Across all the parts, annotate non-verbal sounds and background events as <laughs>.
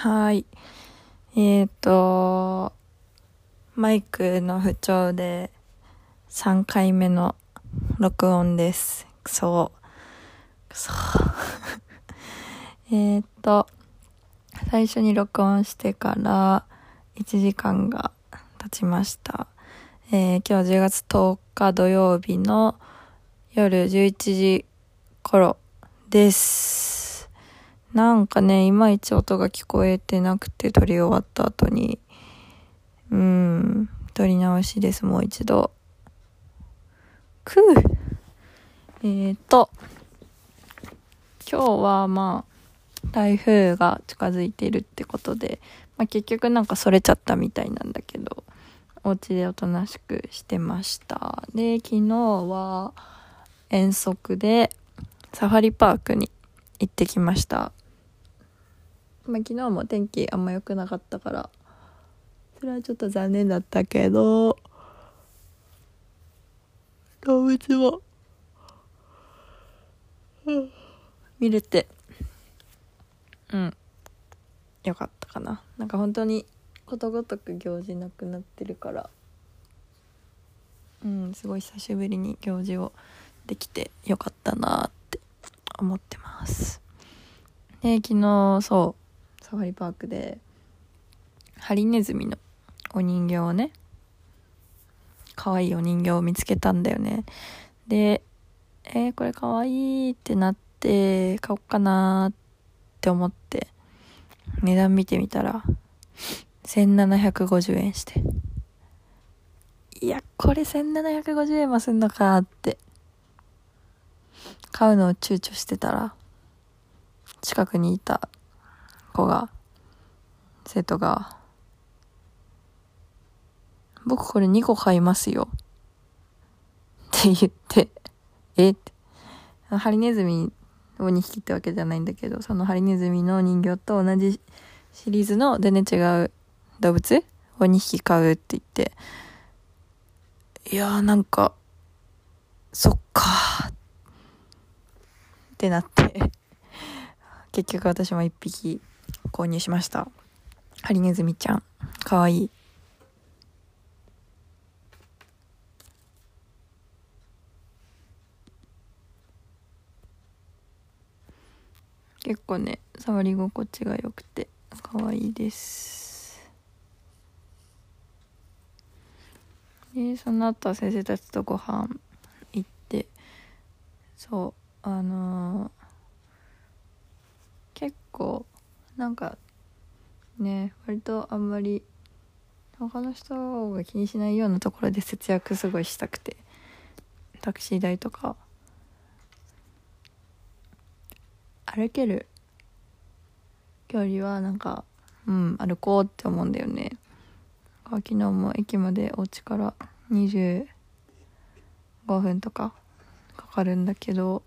はい。えっ、ー、と、マイクの不調で3回目の録音です。くそ。くそ。えっと、最初に録音してから1時間が経ちました。えー今日10月10日土曜日の夜11時頃です。なんかね、いまいち音が聞こえてなくて撮り終わった後に、うん、撮り直しです、もう一度。くぅえーと、今日はまあ、台風が近づいているってことで、まあ結局なんかそれちゃったみたいなんだけど、お家でおとなしくしてました。で、昨日は遠足でサファリパークに行ってきました。まあ昨日も天気あんま良くなかったから、それはちょっと残念だったけど、動物も、見れて、うん、よかったかな。なんか本当にことごとく行事なくなってるから、うん、すごい久しぶりに行事をできてよかったなって思ってます。で、昨日、そう、サファリパークで、ハリネズミのお人形をね、可愛いお人形を見つけたんだよね。で、えー、これ可愛いってなって、買おっかなーって思って、値段見てみたら、1750円して。いや、これ1750円もすんのかって。買うのを躊躇してたら、近くにいた子が、生徒が、僕これ2個買いますよ。って言って、えって。ハリネズミを2匹ってわけじゃないんだけど、そのハリネズミの人形と同じシリーズの全然違う動物を2匹買うって言って、いやーなんか、そっかってなって、<laughs> 結局私も1匹購入しました。ハリネズミちゃん。かわいい。結構ね触り心地が良くて可愛いですでその後は先生たちとご飯行ってそうあの結構なんかね割とあんまり他の人が気にしないようなところで節約すごいしたくてタクシー代とか歩ける距離はなんかうん歩こうって思うんだよね。昨日も駅までお家から25分とかかかるんだけど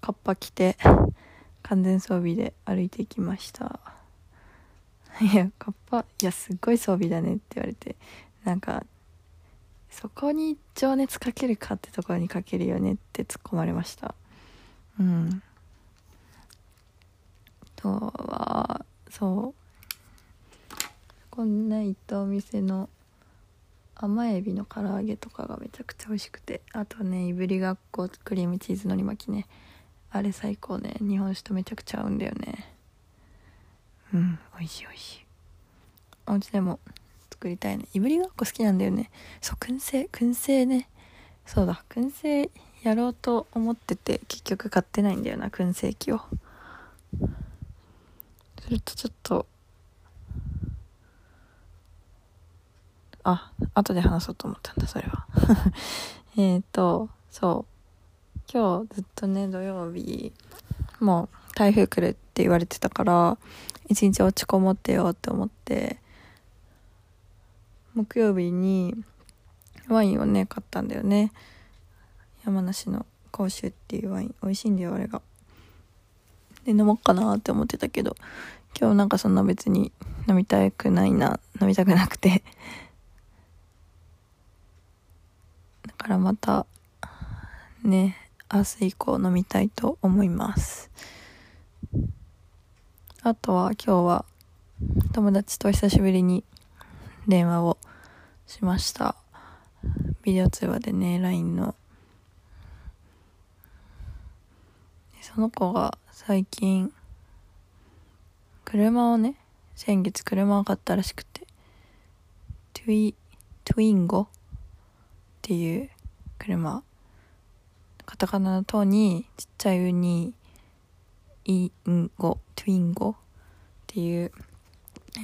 カッパ着て完全装備で歩いていきましたいやカッパいやすっごい装備だねって言われてなんかそこに情熱かけるかってところにかけるよねって突っ込まれましたうん。とは、そう。こんな行ったお店の甘エビの唐揚げとかがめちゃくちゃ美味しくて。あとね、いぶりがっこクリームチーズのり巻きね。あれ最高ね。日本酒とめちゃくちゃ合うんだよね。うん、美味しい美味しい。お家でも作りたいね。いぶりがっこ好きなんだよね。そう、燻製、燻製ね。そうだ、燻製やろうと思ってて結局買ってないんだよな燻製機をするとちょっとあ後で話そうと思ったんだそれは <laughs> えっとそう今日ずっとね土曜日もう台風来るって言われてたから一日落ちこもってよって思って木曜日にワインをね買ったんだよね。山梨の甲州っていうワイン美味しいんだよあれが。で飲もうかなって思ってたけど今日なんかそんな別に飲みたくないな飲みたくなくて。<laughs> だからまたね明日以降飲みたいと思います。あとは今日は友達と久しぶりに電話をしました。ビデオ通話でね LINE の。その子が最近車をね先月車を買ったらしくてトゥイトゥインゴっていう車カタカナの「と」にちっちゃい「う」に「インゴ」トゥインゴっていう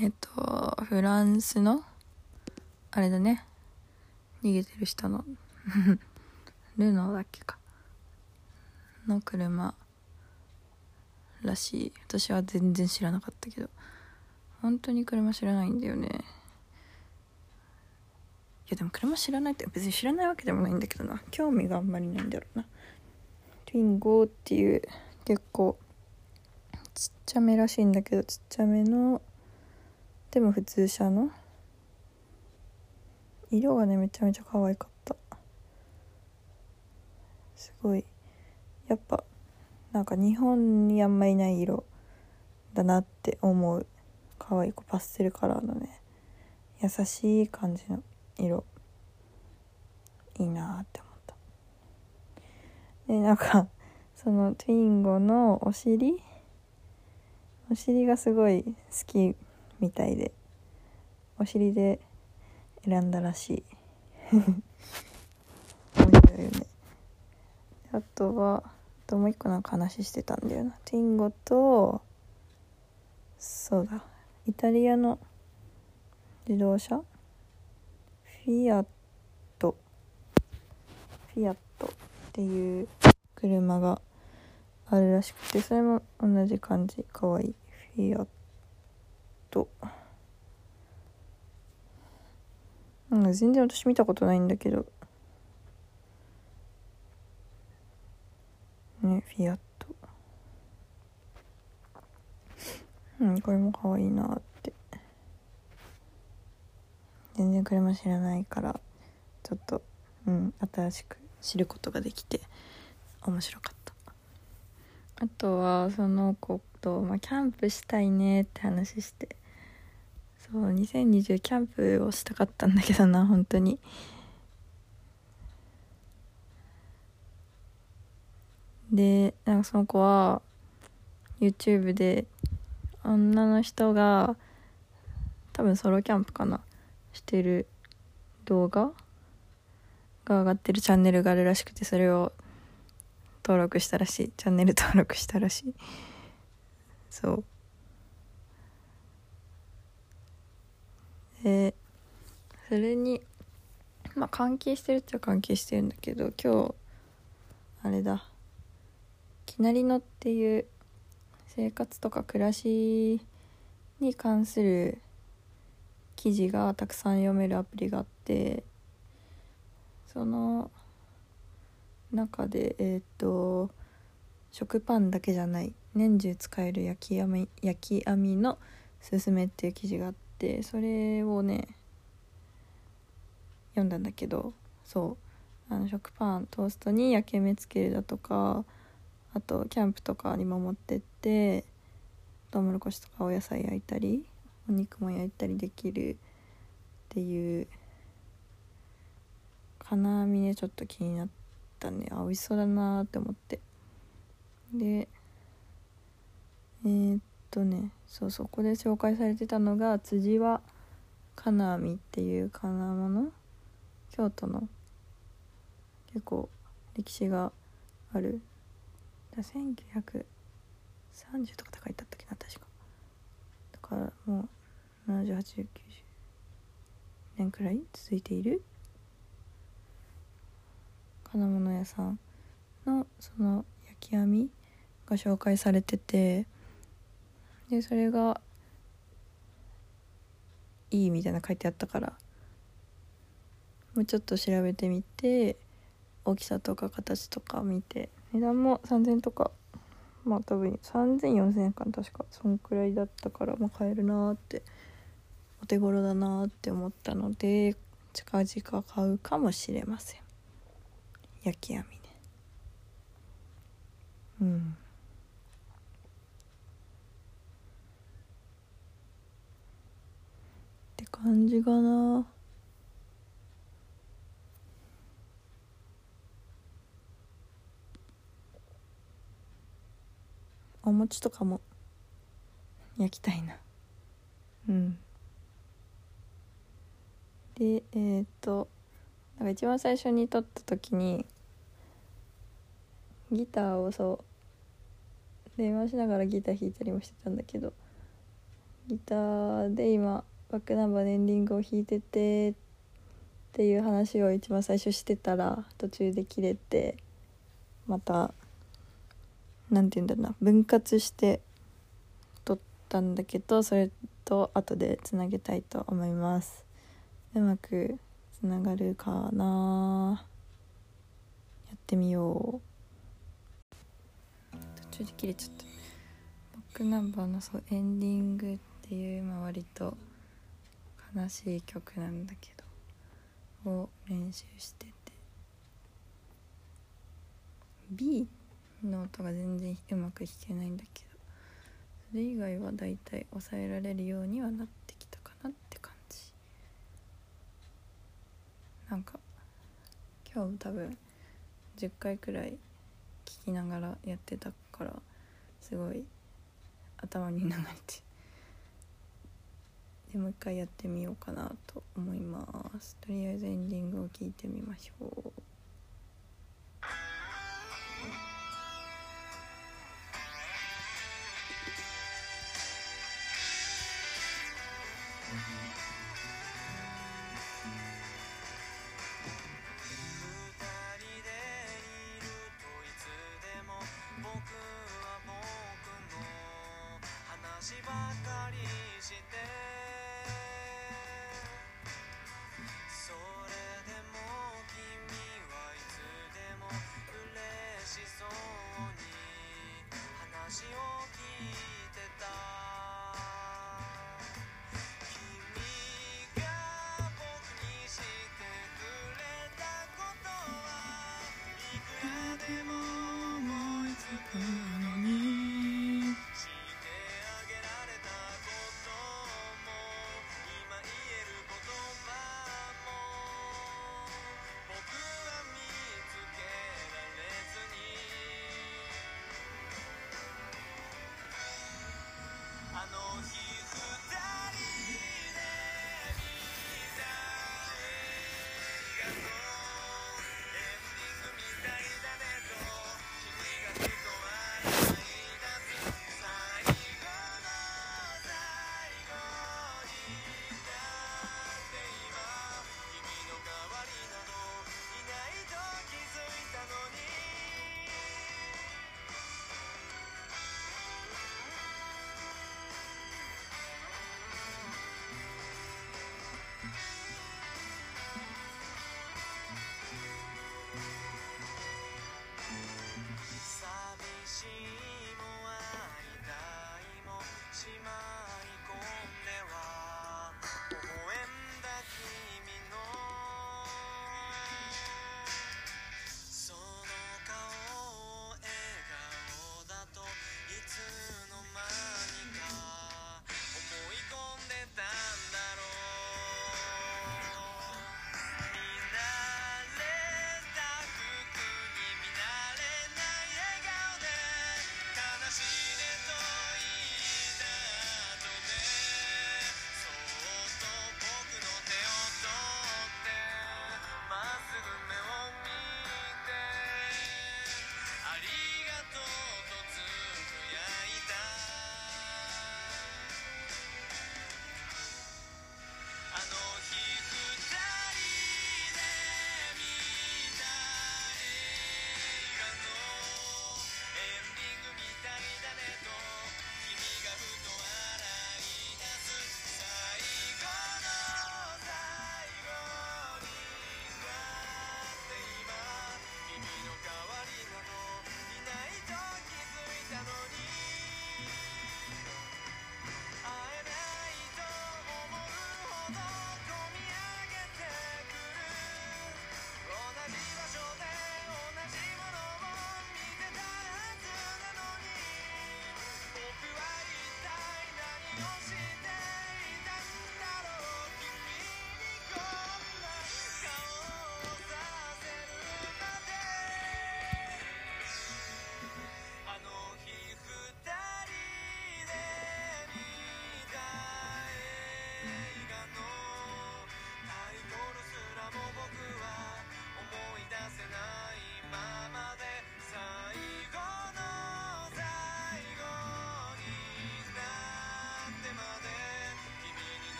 えっ、とフランスのあれだね。逃げてる人の <laughs> ルノーだっけか。の車。らしい。私は全然知らなかったけど。本当に車知らないんだよね。いやでも車知らないって別に知らないわけでもないんだけどな。興味があんまりないんだろうな。トゥインゴっていう結構ちっちゃめらしいんだけどちっちゃめのでも普通車の？色がねめちゃめちゃ可愛かった。すごい。やっぱなんか日本にあんまりない色だなって思う。可愛い子パステルカラーのね。優しい感じの色。いいなって思ったでなんか <laughs> そのトゥインゴのお尻？お尻がすごい好きみたいでお尻で選んだらしい。<laughs> 面白いよね。あとはあともう一個なんか話してたんだよな。ティンゴとそうだ。イタリアの自動車？フィアット。フィアット。っていう車があるらしくてそれも同じ感じ。かわい。いフィアット。うん全然私見たことないんだけど。ねフィアット。うんこれも可愛いなって。全然車知らないからちょっとうん新しく知ることができて面白かった。あとはその子と、まあ、キャンプしたいねって話して。そう2020キャンプをしたかったんだけどな本当に。でなんかその子は YouTube で女の人が多分ソロキャンプかなしてる動画が上がってるチャンネルがあるらしくてそれを登録したらしい。チャンネル登録したらしい。そう。でそれにまあ関係してるっちゃ関係してるんだけど今日あれだ「きなりの」っていう生活とか暮らしに関する記事がたくさん読めるアプリがあってその中でえっ、と食パンだけじゃない年中使える焼き網焼き網のすすめっていう記事があってそれをね読んだんだけどそうあの食パントーストに焼き目つけるだとかあとキャンプとかにも持ってってトウモロコシとかお野菜焼いたりお肉も焼いたりできるっていう金網ねちょっと気になったね。あ美味しそうだなって思って。でえー、っとねそうそこで紹介されてたのが辻は金網っていう金物。京都の。結構歴史がある。1930とかって書いてあったっけな確か。だからもう708090年くらい続いている。金物屋さんのその焼き網が紹介されててでそれがいいみたいな書いてあったからもうちょっと調べてみて大きさとか形とか見て値段も3000とかまあ多分30004000円か確か。そんくらいだったからまあ買えるなってお手頃だなって思ったので近々買うかもしれません。焼き網ね。うん。って感じかな。お餅とかも。焼きたいな。うん。でえっ、ー、となんか一番最初に撮った時にギターをそう電話しながらギター弾いたりもしてたんだけどギターで今バックナンバーのエンディングを弾いててっていう話を一番最初してたら途中で切れてまた何て言うんだろうな分割して撮ったんだけどそれと後でつなげたいと思います。うまくつながるかな。やってみよう。途中で切れちゃった。バックナンバーのそうエンディングっていう今割と悲しい曲なんだけどを練習してて。B の音が全然うまく弾けないんだけどそれ以外はだいたい抑えられるようにはなってきたかなって感じ。なんか今日多分10回くらい聞きながらやってたからすごい頭に流れて。でもう一回やってみようかなと思います。とりあえずエンディングを聞いてみましょう。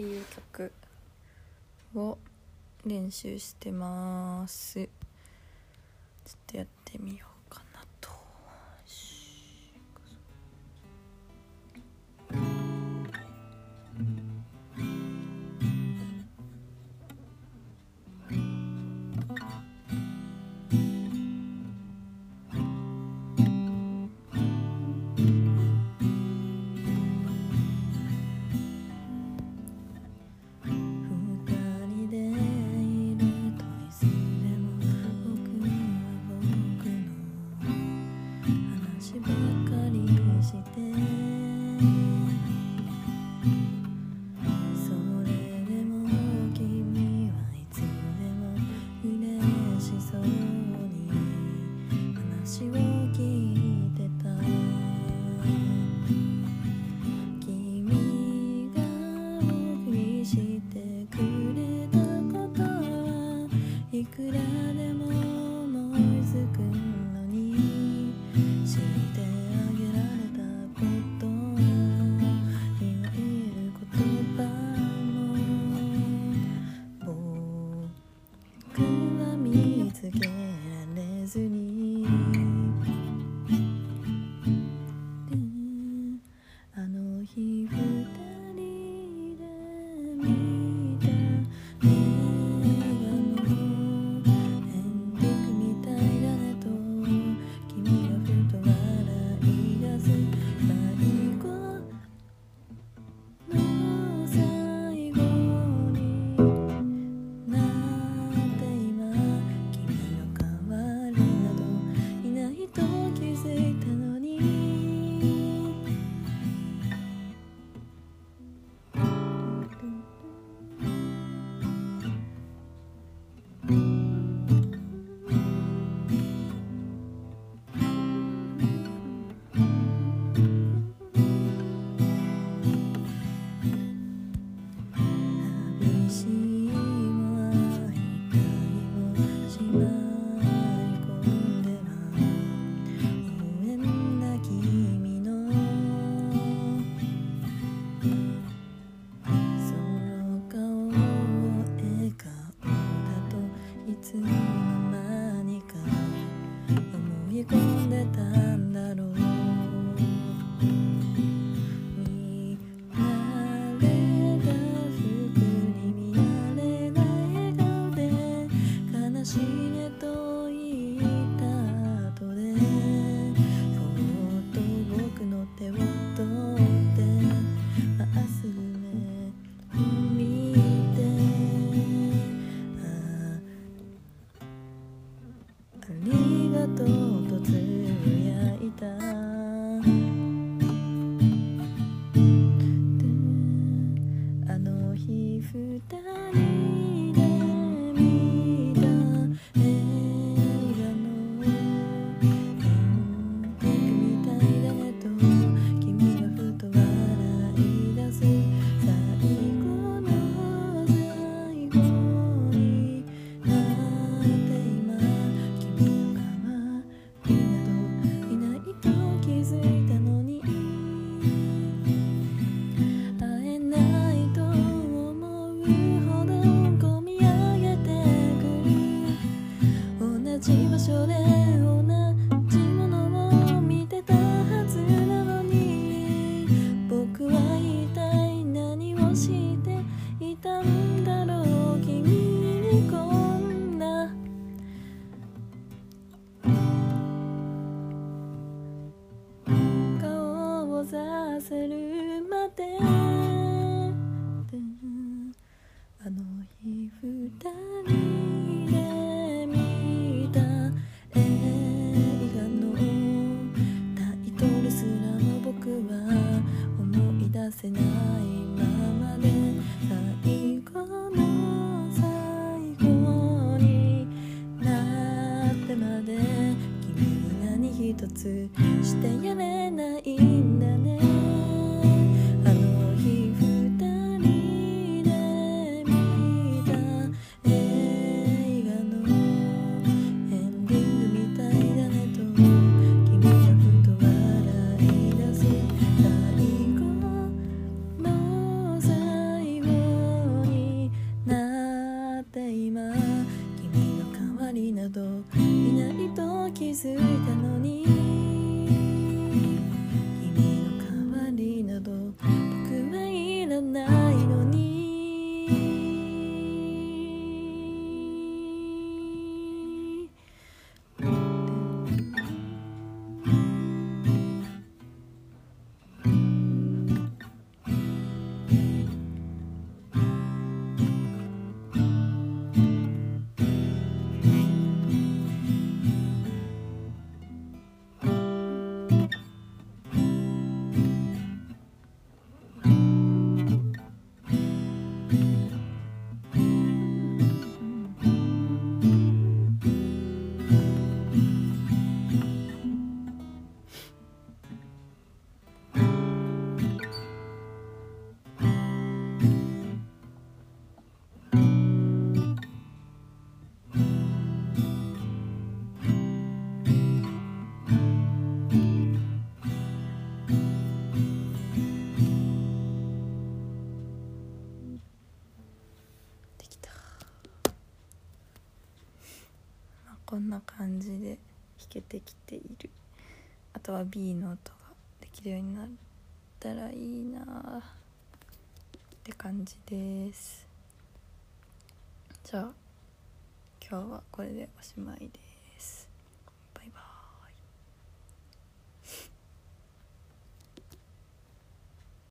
ていう曲を練習してます。ちょっとやってみよう。明日こんな感じで弾けてきている。あとは B の音ができるようになったらいいなって感じです。じゃあ今日はこれでおしまいです。